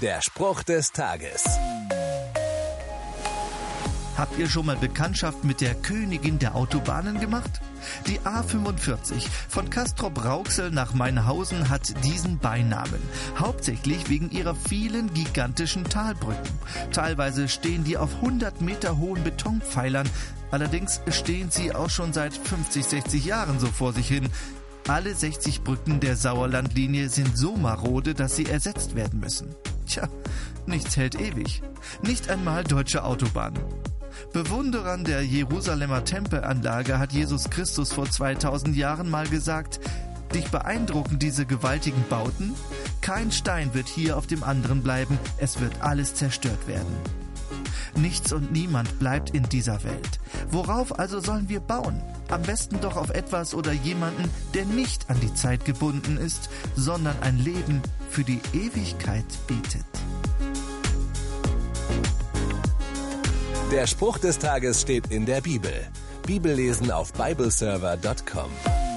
Der Spruch des Tages. Habt ihr schon mal Bekanntschaft mit der Königin der Autobahnen gemacht? Die A45 von Castrop Rauxel nach Mainhausen hat diesen Beinamen. Hauptsächlich wegen ihrer vielen gigantischen Talbrücken. Teilweise stehen die auf 100 Meter hohen Betonpfeilern. Allerdings stehen sie auch schon seit 50, 60 Jahren so vor sich hin. Alle 60 Brücken der Sauerlandlinie sind so marode, dass sie ersetzt werden müssen. Tja, nichts hält ewig. Nicht einmal deutsche Autobahnen. Bewunderern der Jerusalemer Tempelanlage hat Jesus Christus vor 2000 Jahren mal gesagt, Dich beeindrucken diese gewaltigen Bauten? Kein Stein wird hier auf dem anderen bleiben, es wird alles zerstört werden. Nichts und niemand bleibt in dieser Welt. Worauf also sollen wir bauen? Am besten doch auf etwas oder jemanden, der nicht an die Zeit gebunden ist, sondern ein Leben für die Ewigkeit bietet. Der Spruch des Tages steht in der Bibel. Bibellesen auf bibleserver.com.